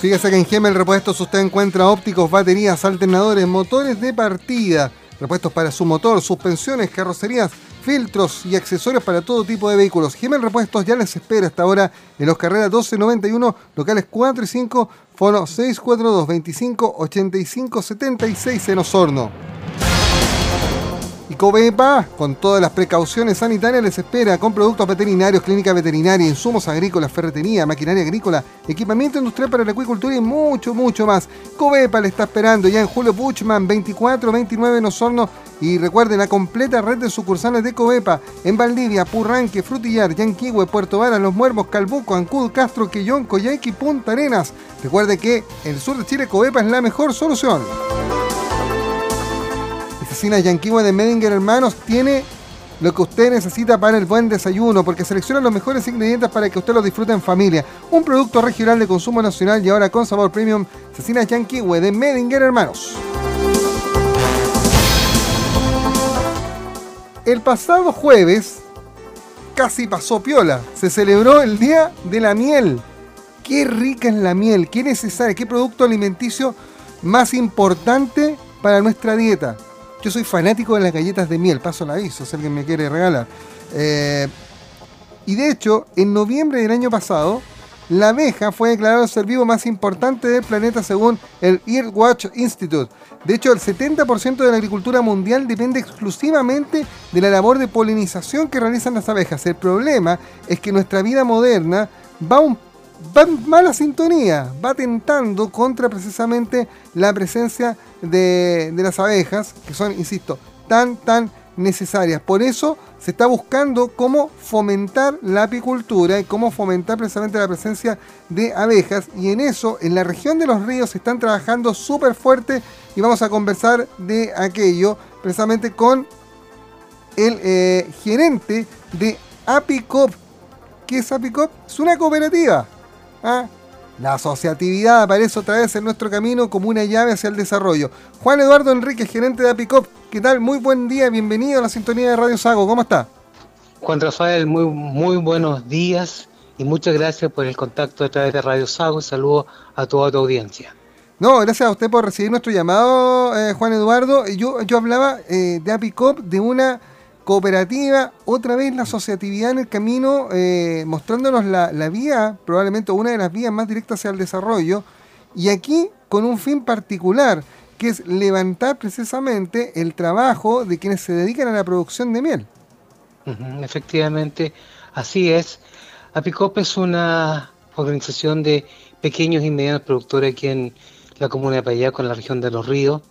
Fíjese que en Gemel Repuestos usted encuentra ópticos, baterías, alternadores, motores de partida, repuestos para su motor, suspensiones, carrocerías, filtros y accesorios para todo tipo de vehículos. Gemel Repuestos ya les espera hasta ahora en los carreras 1291, locales 4 y 5, fono 642 25 85 76 en Osorno. Covepa, con todas las precauciones sanitarias, les espera con productos veterinarios, clínica veterinaria, insumos agrícolas, ferretería, maquinaria agrícola, equipamiento industrial para la acuicultura y mucho, mucho más. Covepa le está esperando ya en Julio Puchman, 24, 29 en Osorno. Y recuerden la completa red de sucursales de Covepa en Valdivia, Purranque, Frutillar, Yanquihue, Puerto Varas, Los Muermos, Calbuco, Ancud, Castro, Quillón, Coyhaique Punta Arenas. Recuerde que el sur de Chile Covepa es la mejor solución. Cocina Yanquihue de Medinger Hermanos tiene lo que usted necesita para el buen desayuno, porque selecciona los mejores ingredientes para que usted los disfrute en familia. Un producto regional de consumo nacional y ahora con sabor premium, Cecina Yanquihue de Medinger Hermanos. El pasado jueves, casi pasó piola, se celebró el Día de la Miel. Qué rica es la miel, qué necesaria, qué producto alimenticio más importante para nuestra dieta. Yo soy fanático de las galletas de miel, paso la aviso si alguien me quiere regalar. Eh, y de hecho, en noviembre del año pasado, la abeja fue declarado el ser vivo más importante del planeta según el Earthwatch Institute. De hecho, el 70% de la agricultura mundial depende exclusivamente de la labor de polinización que realizan las abejas. El problema es que nuestra vida moderna va un va en mala sintonía, va tentando contra precisamente la presencia de, las abejas, que son, insisto, tan, tan necesarias. Por eso se está buscando cómo fomentar la apicultura y cómo fomentar precisamente la presencia de abejas. Y en eso, en la región de los ríos, se están trabajando súper fuerte y vamos a conversar de aquello precisamente con el eh, gerente de Apicop. ¿Qué es Apicop? Es una cooperativa ¿Ah? La asociatividad aparece otra vez en nuestro camino como una llave hacia el desarrollo. Juan Eduardo Enrique, gerente de Apicop, ¿qué tal? Muy buen día, bienvenido a la sintonía de Radio Sago, ¿cómo está? Juan Rafael, muy, muy buenos días y muchas gracias por el contacto a través de Radio Sago. Saludo a toda tu audiencia. No, gracias a usted por recibir nuestro llamado, eh, Juan Eduardo. Yo, yo hablaba eh, de Apicop, de una cooperativa, otra vez la asociatividad en el camino, eh, mostrándonos la, vía, probablemente una de las vías más directas hacia el desarrollo, y aquí con un fin particular, que es levantar precisamente el trabajo de quienes se dedican a la producción de miel. efectivamente, así es. Apicop es una organización de pequeños y medianos productores aquí en la comuna de Payá, con la región de los ríos.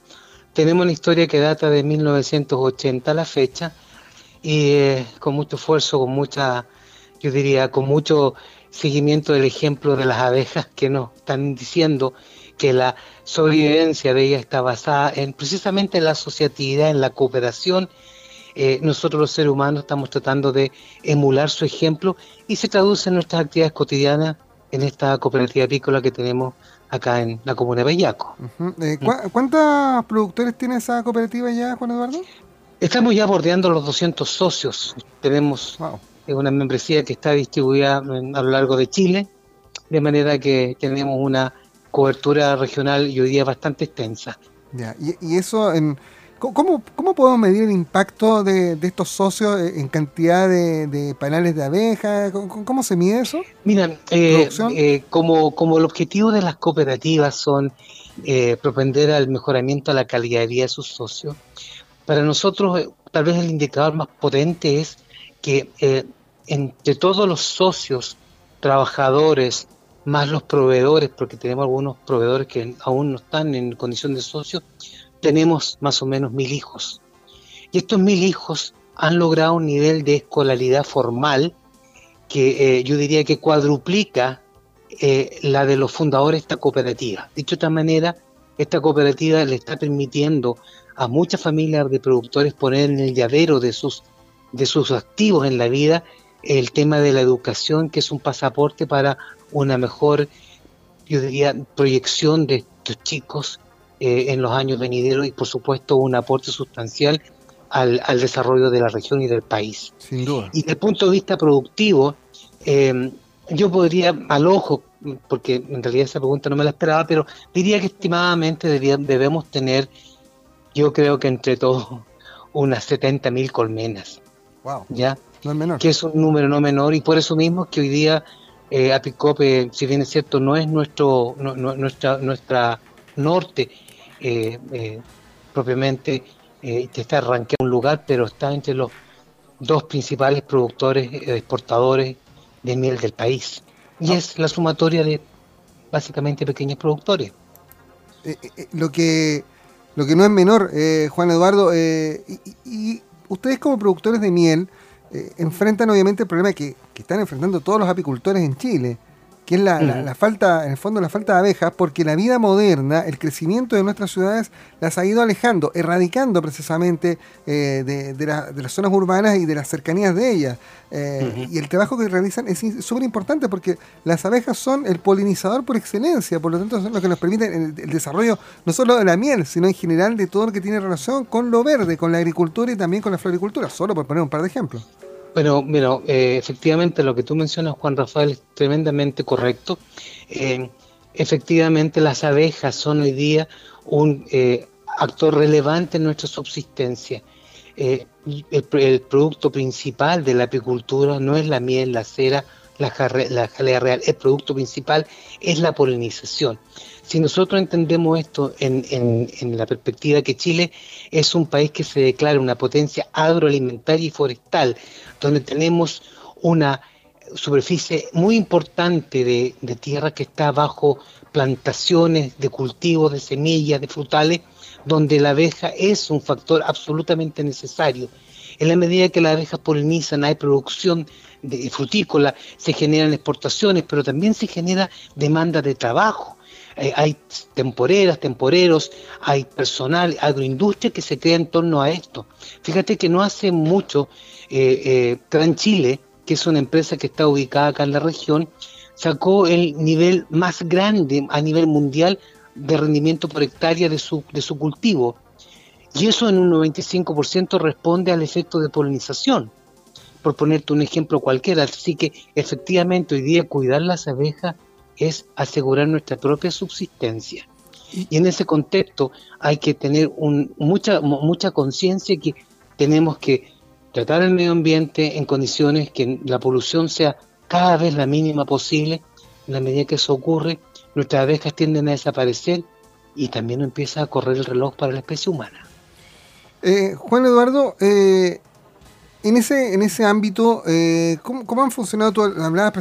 Tenemos una historia que data de 1980 a la fecha, y eh, con mucho esfuerzo, con mucha, yo diría, con mucho seguimiento del ejemplo de las abejas que nos están diciendo que la sobrevivencia de ellas está basada en precisamente en la asociatividad, en la cooperación. Eh, nosotros los seres humanos estamos tratando de emular su ejemplo y se traduce en nuestras actividades cotidianas en esta cooperativa apícola que tenemos acá en la comuna de Bellaco. Eh, ¿Cuántos productores tiene esa cooperativa ya, Juan Eduardo? Estamos ya bordeando los 200 socios. Tenemos una membresía que está distribuida a lo largo de Chile, de manera que tenemos una cobertura regional y hoy día bastante extensa. Ya, y, eso, en, ¿cómo, ¿cómo podemos medir el impacto de, estos socios en cantidad de, de panales de abejas? ¿Cómo, se mide eso? Mira, eh, eh, como, como el objetivo de las cooperativas son eh, propender al mejoramiento de la calidad de vida de sus socios, para nosotros, eh, tal vez el indicador más potente es que eh, entre todos los socios, trabajadores, más los proveedores, porque tenemos algunos proveedores que aún no están en condición de socios, tenemos más o menos mil hijos. Y estos mil hijos han logrado un nivel de escolaridad formal que eh, yo diría que cuadruplica la de los fundadores de esta cooperativa. Dicho de otra manera, esta cooperativa le está permitiendo a muchas familias de productores poner en el llavero de sus, de sus activos en la vida el tema de la educación, que es un pasaporte para una mejor, yo diría, proyección de estos chicos eh, en los años venideros y por supuesto un aporte sustancial al, desarrollo de la región y del país. Sin duda. Y desde el punto de vista productivo, eh, yo podría al ojo porque en realidad esa pregunta no me la esperaba, pero diría que estimadamente debemos tener, yo creo que entre todos, unas 70.000 colmenas. Wow. ¿Ya? No es menor. Que es un número no menor y por eso mismo que hoy día eh, Apicope, si bien es cierto, no es nuestro, nuestra, nuestra norte eh, eh, propiamente, eh, está arranqueando un lugar, pero está entre los dos principales productores, exportadores de miel del país. Y ah. es la sumatoria de básicamente pequeños productores. lo que lo que no es menor, Juan Eduardo, y, ustedes como productores de miel enfrentan obviamente el problema que, que, están enfrentando todos los apicultores en Chile, que es la, falta, en el fondo la falta de abejas, porque la vida moderna, el crecimiento de nuestras ciudades las ha ido alejando, erradicando precisamente eh, de, las zonas urbanas y de las cercanías de ellas. Eh, y el trabajo que realizan es súper importante porque las abejas son el polinizador por excelencia, por lo tanto son lo que nos permite el, desarrollo no solo de la miel, sino en general de todo lo que tiene relación con lo verde, con la agricultura y también con la floricultura, solo por poner un par de ejemplos. Bueno, mira, eh, efectivamente lo que tú mencionas, Juan Rafael, es tremendamente correcto. Eh, efectivamente, las abejas son hoy día un eh, actor relevante en nuestra subsistencia. El, producto principal de la apicultura no es la miel, la cera, la jalea real. El producto principal es la polinización. Si nosotros entendemos esto en, la perspectiva que Chile es un país que se declara una potencia agroalimentaria y forestal, donde tenemos una superficie muy importante de, tierra que está bajo plantaciones de cultivos, de semillas, de frutales, donde la abeja es un factor absolutamente necesario. En la medida que las abejas polinizan, hay producción de frutícola, se generan exportaciones, pero también se genera demanda de trabajo. Eh, hay temporeras, temporeros, hay personal, agroindustria que se crea en torno a esto. Fíjate que no hace mucho, eh, eh Chile, que es una empresa que está ubicada acá en la región, sacó el nivel más grande a nivel mundial de rendimiento por hectárea de su, de su cultivo. Y eso en un 95% responde al efecto de polinización, por ponerte un ejemplo cualquiera. Así que efectivamente hoy día cuidar las abejas es asegurar nuestra propia subsistencia. Y en ese contexto hay que tener mucha, mucha conciencia que tenemos que tratar el medio ambiente en condiciones que la polución sea cada vez la mínima posible. En la medida que eso ocurre, nuestras abejas tienden a desaparecer y también empieza a correr el reloj para la especie humana. Eh, Juan Eduardo, eh, en ese, en ese ámbito, eh, ¿cómo, han funcionado? Tú hablabas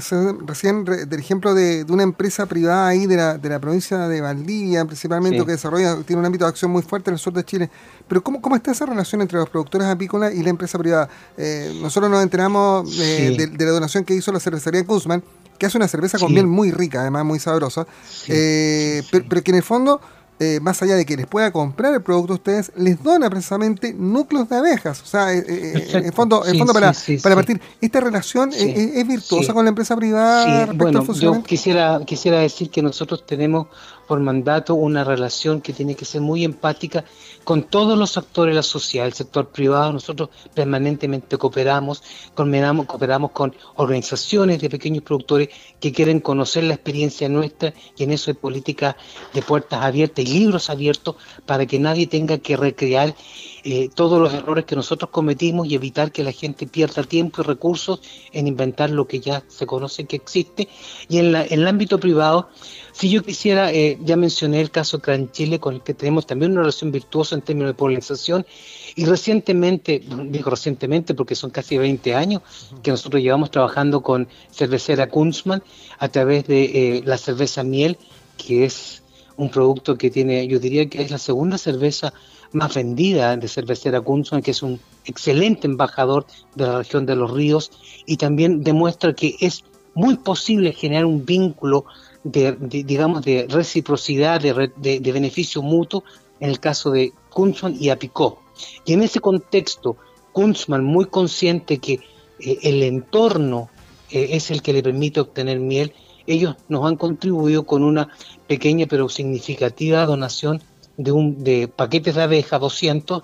recién del ejemplo de, una empresa privada ahí de la, de la provincia de Valdivia, principalmente, que desarrolla, tiene un ámbito de acción muy fuerte en el sur de Chile. Pero ¿cómo, cómo está esa relación entre los productores apícolas y la empresa privada? Eh, nosotros nos enteramos eh, de, la donación que hizo la cervecería Guzmán, que hace una cerveza con miel muy rica, además muy sabrosa, pero que en el fondo eh, más allá de que les pueda comprar el producto a ustedes, les dona precisamente núcleos de abejas. O sea, eh, eh, en fondo, en fondo para, para partir, esta relación es, virtuosa con la empresa privada. bueno, yo quisiera, quisiera decir que nosotros tenemos por mandato una relación que tiene que ser muy empática con todos los actores de la sociedad, el sector privado, nosotros permanentemente cooperamos, cooperamos, cooperamos con organizaciones de pequeños productores que quieren conocer la experiencia nuestra y en eso hay política de puertas abiertas y libros abiertos para que nadie tenga que recrear eh, todos los errores que nosotros cometimos y evitar que la gente pierda tiempo y recursos en inventar lo que ya se conoce que existe. Y en, en el ámbito privado, si yo quisiera, eh, ya mencioné el caso Gran Chile, con el que tenemos también una relación virtuosa en términos de polinización, y recientemente, digo recientemente porque son casi 20 años que nosotros llevamos trabajando con cervecera Kunzmann a través de eh, la cerveza miel, que es un producto que tiene, yo diría que es la segunda cerveza más vendida de cervecera Kunzmann, que es un excelente embajador de la región de los ríos y también demuestra que es muy posible generar un vínculo de, digamos, de reciprocidad, de, de, beneficio mutuo en el caso de Kunzmann y Apicó. Y en ese contexto, Kunzmann, muy consciente que eh, el entorno eh, es el que le permite obtener miel, ellos nos han contribuido con una pequeña pero significativa donación de, un, de paquetes de abeja 200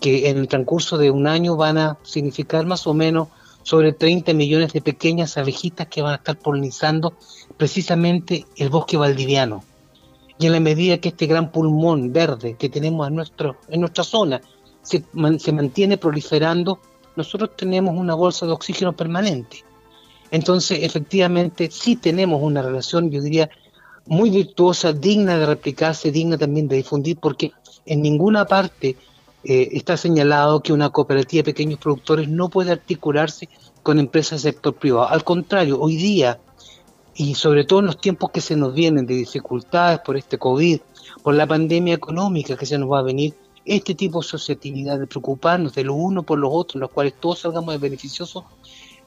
que en el transcurso de un año van a significar más o menos sobre 30 millones de pequeñas abejitas que van a estar polinizando precisamente el bosque valdiviano. Y en la medida que este gran pulmón verde que tenemos en, nuestro, en nuestra zona se, se mantiene proliferando, nosotros tenemos una bolsa de oxígeno permanente. Entonces, efectivamente, sí tenemos una relación, yo diría, muy virtuosa, digna de replicarse, digna también de difundir, porque en ninguna parte eh, está señalado que una cooperativa de pequeños productores no puede articularse con empresas del sector privado. Al contrario, hoy día, y sobre todo en los tiempos que se nos vienen de dificultades por este COVID, por la pandemia económica que se nos va a venir, este tipo de asociatividad, de preocuparnos de lo uno por los otros, en los cuales todos salgamos beneficiosos,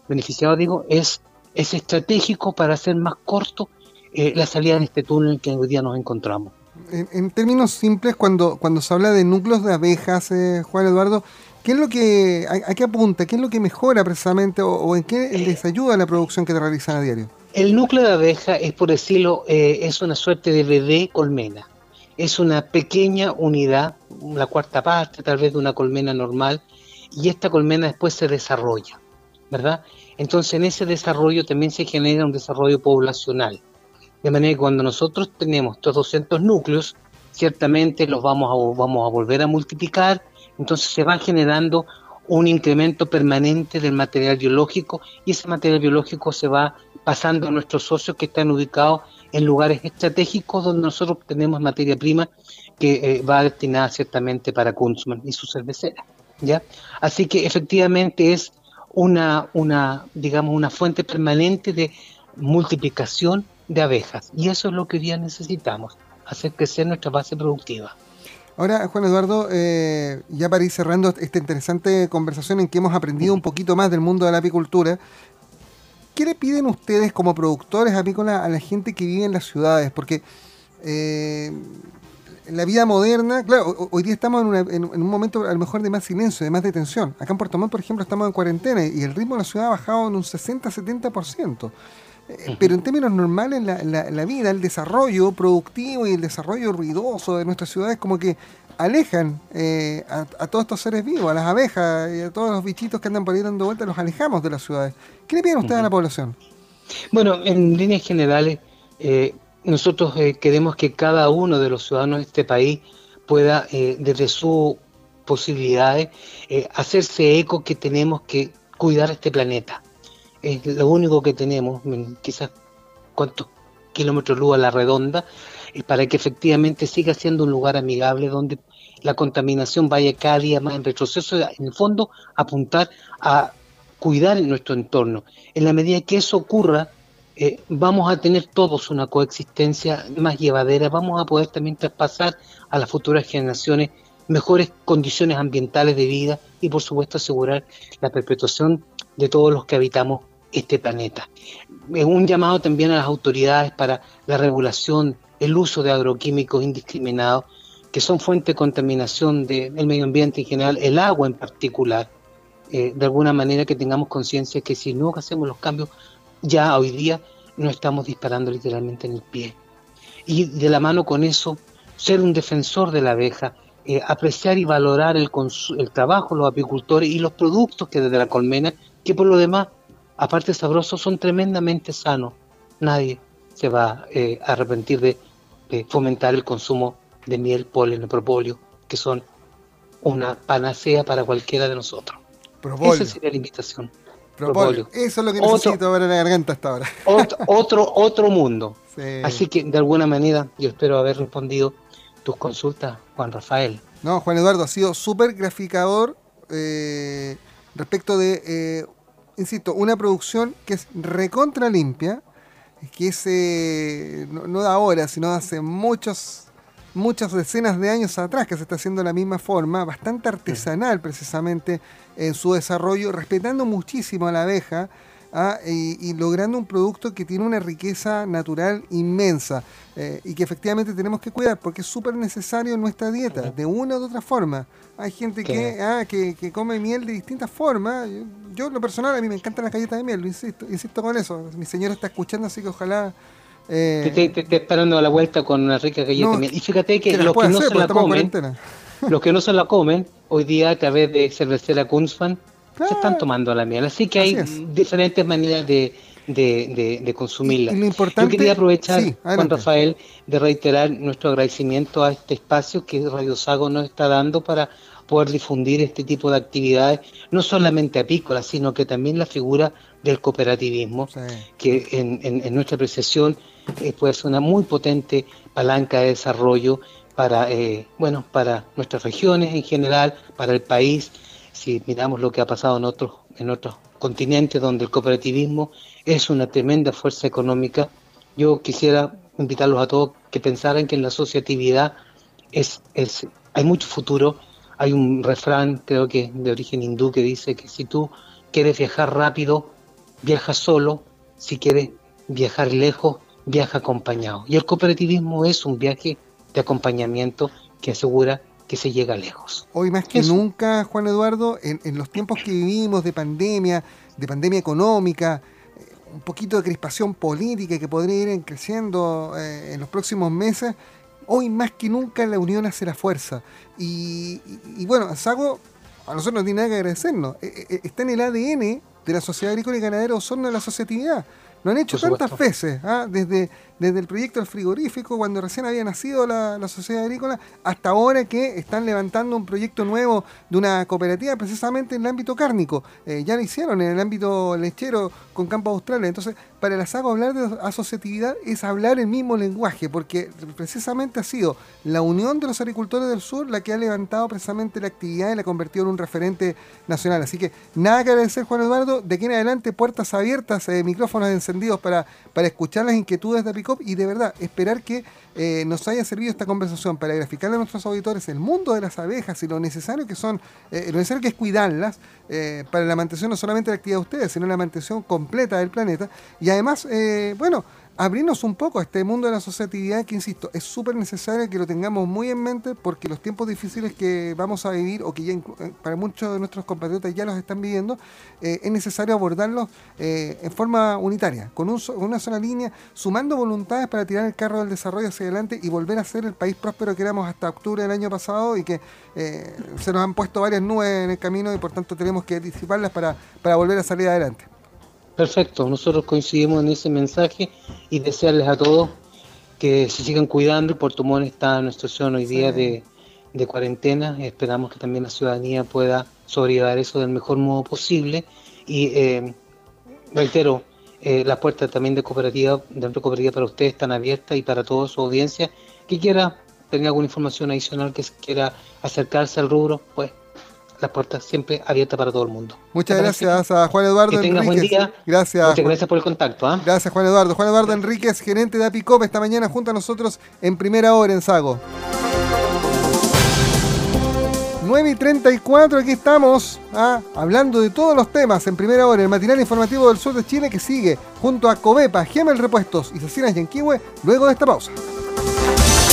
beneficiados, digo, es, es estratégico para hacer más corto eh, la salida de este túnel en que hoy día nos encontramos. En, términos simples, cuando, cuando se habla de núcleos de abejas, eh, Juan Eduardo, ¿qué es lo que, a, qué apunta? ¿Qué es lo que mejora precisamente o, en qué les ayuda la producción que te realizan a diario? El núcleo de abeja es, por decirlo, eh, es una suerte de bebé colmena. Es una pequeña unidad, la cuarta parte tal vez de una colmena normal, y esta colmena después se desarrolla, ¿verdad? Entonces en ese desarrollo también se genera un desarrollo poblacional. De manera que cuando nosotros tenemos estos 200 núcleos, ciertamente los vamos a, vamos a volver a multiplicar, entonces se va generando un incremento permanente del material biológico y ese material biológico se va pasando a nuestros socios que están ubicados en lugares estratégicos donde nosotros tenemos materia prima que eh, va destinada ciertamente para Kunzman y su cervecera. ¿ya? Así que efectivamente es una, una, digamos, una fuente permanente de multiplicación de abejas. Y eso es lo que hoy día necesitamos, hacer crecer nuestra base productiva. Ahora, Juan Eduardo, eh, ya para ir cerrando esta interesante conversación en que hemos aprendido un poquito más del mundo de la apicultura, ¿qué le piden ustedes como productores apícolas a la gente que vive en las ciudades? Porque eh, la vida moderna, claro, hoy día estamos en, en, un momento a lo mejor de más silencio, de más detención. Acá en Puerto Montt, por ejemplo, estamos en cuarentena y el ritmo de la ciudad ha bajado en un 60-70%. Eh, pero en términos normales, la, la, vida, el desarrollo productivo y el desarrollo ruidoso de nuestras ciudades como que alejan eh, a, todos estos seres vivos, a las abejas y a todos los bichitos que andan por ahí dando vueltas, los alejamos de las ciudades. ¿Qué le piden ustedes a la población? Bueno, en líneas generales, eh, nosotros queremos que cada uno de los ciudadanos de este país pueda, desde sus posibilidades, hacerse eco que tenemos que cuidar este planeta es lo único que tenemos, quizás cuántos kilómetros luz a la redonda, es para que efectivamente siga siendo un lugar amigable donde la contaminación vaya cada día más en retroceso, en el fondo apuntar a cuidar nuestro entorno. En la medida que eso ocurra, eh, vamos a tener todos una coexistencia más llevadera, vamos a poder también traspasar a las futuras generaciones mejores condiciones ambientales de vida y por supuesto asegurar la perpetuación de todos los que habitamos este planeta. Es un llamado también a las autoridades para la regulación, el uso de agroquímicos indiscriminados, que son fuente de contaminación del medio ambiente en general, el agua en particular. Eh, de alguna manera que tengamos conciencia que si no hacemos los cambios ya hoy día, nos estamos disparando literalmente en el pie. Y de la mano con eso, ser un defensor de la abeja, eh, apreciar y valorar el, el trabajo los apicultores y los productos que desde la colmena, que por lo demás aparte sabrosos, son tremendamente sanos. Nadie se va eh, a arrepentir de, fomentar el consumo de miel, polen o propóleo, que son una panacea para cualquiera de nosotros. Esa sería la invitación. Propóleo. Eso es lo que necesito ver en la garganta hasta ahora. Otro, otro, mundo. Así que de alguna manera yo espero haber respondido tus consultas, Juan Rafael. No, Juan Eduardo, ha sido súper graficador eh, respecto de eh, insisto, una producción que es recontra limpia, que es, eh, no, de ahora, sino de hace muchos, muchas decenas de años atrás, que se está haciendo de la misma forma, bastante artesanal precisamente en su desarrollo, respetando muchísimo a la abeja, ¿ah? y, logrando un producto que tiene una riqueza natural inmensa eh, y que efectivamente tenemos que cuidar porque es súper necesario en nuestra dieta, de una u otra forma. Hay gente que, ah, que, come miel de distintas formas. Yo, en lo personal, a mí me encantan las galletas de miel, lo insisto, insisto con eso. Mi señora está escuchando, así que ojalá... Eh, te, te, esperando a la vuelta con una rica galleta de miel. Y fíjate que, los que no se la comen, los que no se la comen, hoy día a través de cervecera Kunzman, se están tomando la miel. Así que hay diferentes maneras de, de, consumirla. Yo quería aprovechar, Juan Rafael, de reiterar nuestro agradecimiento a este espacio que Radio Sago nos está dando para poder difundir este tipo de actividades, no solamente apícolas, sino que también la figura del cooperativismo, que en, nuestra apreciación eh, puede ser una muy potente palanca de desarrollo para, eh, bueno, para nuestras regiones en general, para el país, si miramos lo que ha pasado en otros, en otros continentes donde el cooperativismo es una tremenda fuerza económica, yo quisiera invitarlos a todos que pensaran que en la asociatividad es, es, hay mucho futuro. Hay un refrán, creo que de origen hindú, que dice que si tú quieres viajar rápido, viaja solo, si quieres viajar lejos, viaja acompañado. Y el cooperativismo es un viaje de acompañamiento que asegura que se llega lejos. Hoy más que nunca, Juan Eduardo, en, los tiempos que vivimos de pandemia, de pandemia económica, eh, un poquito de crispación política que podría ir creciendo eh, en los próximos meses, hoy más que nunca la unión hace la fuerza. Y, bueno, Sago a nosotros no tiene nada que agradecernos. Eh, está en el ADN de la Sociedad Agrícola y Ganadera Osorno de la asociatividad. Lo han hecho tantas veces, ¿ah? desde, desde el proyecto del frigorífico, cuando recién había nacido la, sociedad agrícola, hasta ahora que están levantando un proyecto nuevo de una cooperativa precisamente en el ámbito cárnico. Eh, ya lo hicieron en el ámbito lechero con Campo Austral. Entonces, para el SACO hablar de asociatividad es hablar el mismo lenguaje, porque precisamente ha sido la unión de los agricultores del sur la que ha levantado precisamente la actividad y la ha convertido en un referente nacional. Así que nada que agradecer, Juan Eduardo. De aquí en adelante, puertas abiertas, eh, micrófonos encendidos para, para escuchar las inquietudes de Y de verdad esperar que eh, nos haya servido esta conversación para graficarle a nuestros auditores el mundo de las abejas y lo necesario que son, eh, lo necesario que es cuidarlas para la mantención no solamente de la actividad de ustedes, sino la mantención completa del planeta. Y además, bueno, abrirnos un poco a este mundo de la asociatividad que, insisto, es súper necesario que lo tengamos muy en mente porque los tiempos difíciles que vamos a vivir o que ya eh, para muchos de nuestros compatriotas ya los están viviendo, eh, es necesario abordarlos eh, en forma unitaria, con una sola línea, sumando voluntades para tirar el carro del desarrollo hacia adelante y volver a ser el país próspero que éramos hasta octubre del año pasado y que se nos han puesto varias nubes en el camino y por tanto tenemos que disiparlas para, para volver a salir adelante. Perfecto, nosotros coincidimos en ese mensaje y desearles a todos que se sigan cuidando. Puerto Montt está en nuestra situación hoy día de, cuarentena. Esperamos que también la ciudadanía pueda sobrevivir eso del mejor modo posible. Y eh, reitero, eh, las puertas también de cooperativa, de cooperativa para ustedes están abiertas y para toda su audiencia que quiera tener alguna información adicional, que quiera acercarse al rubro, pues las puertas siempre abiertas para todo el mundo. Muchas gracias a Juan Eduardo que tengas buen día. Gracias. Muchas gracias por el contacto. ¿ah? Gracias, Juan Eduardo. Juan Eduardo Enríquez, gerente de Apicop, esta mañana junto a nosotros en primera hora en Sago. 9 y 34, aquí estamos ¿ah? hablando de todos los temas en primera hora, el matinal informativo del sur de Chile que sigue junto a Covepa, Gemel Repuestos y Cecinas Yanquihue luego de esta pausa.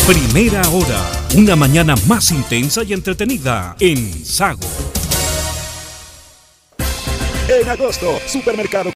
Primera hora, una mañana más intensa y entretenida en Sago. En agosto, Supermercado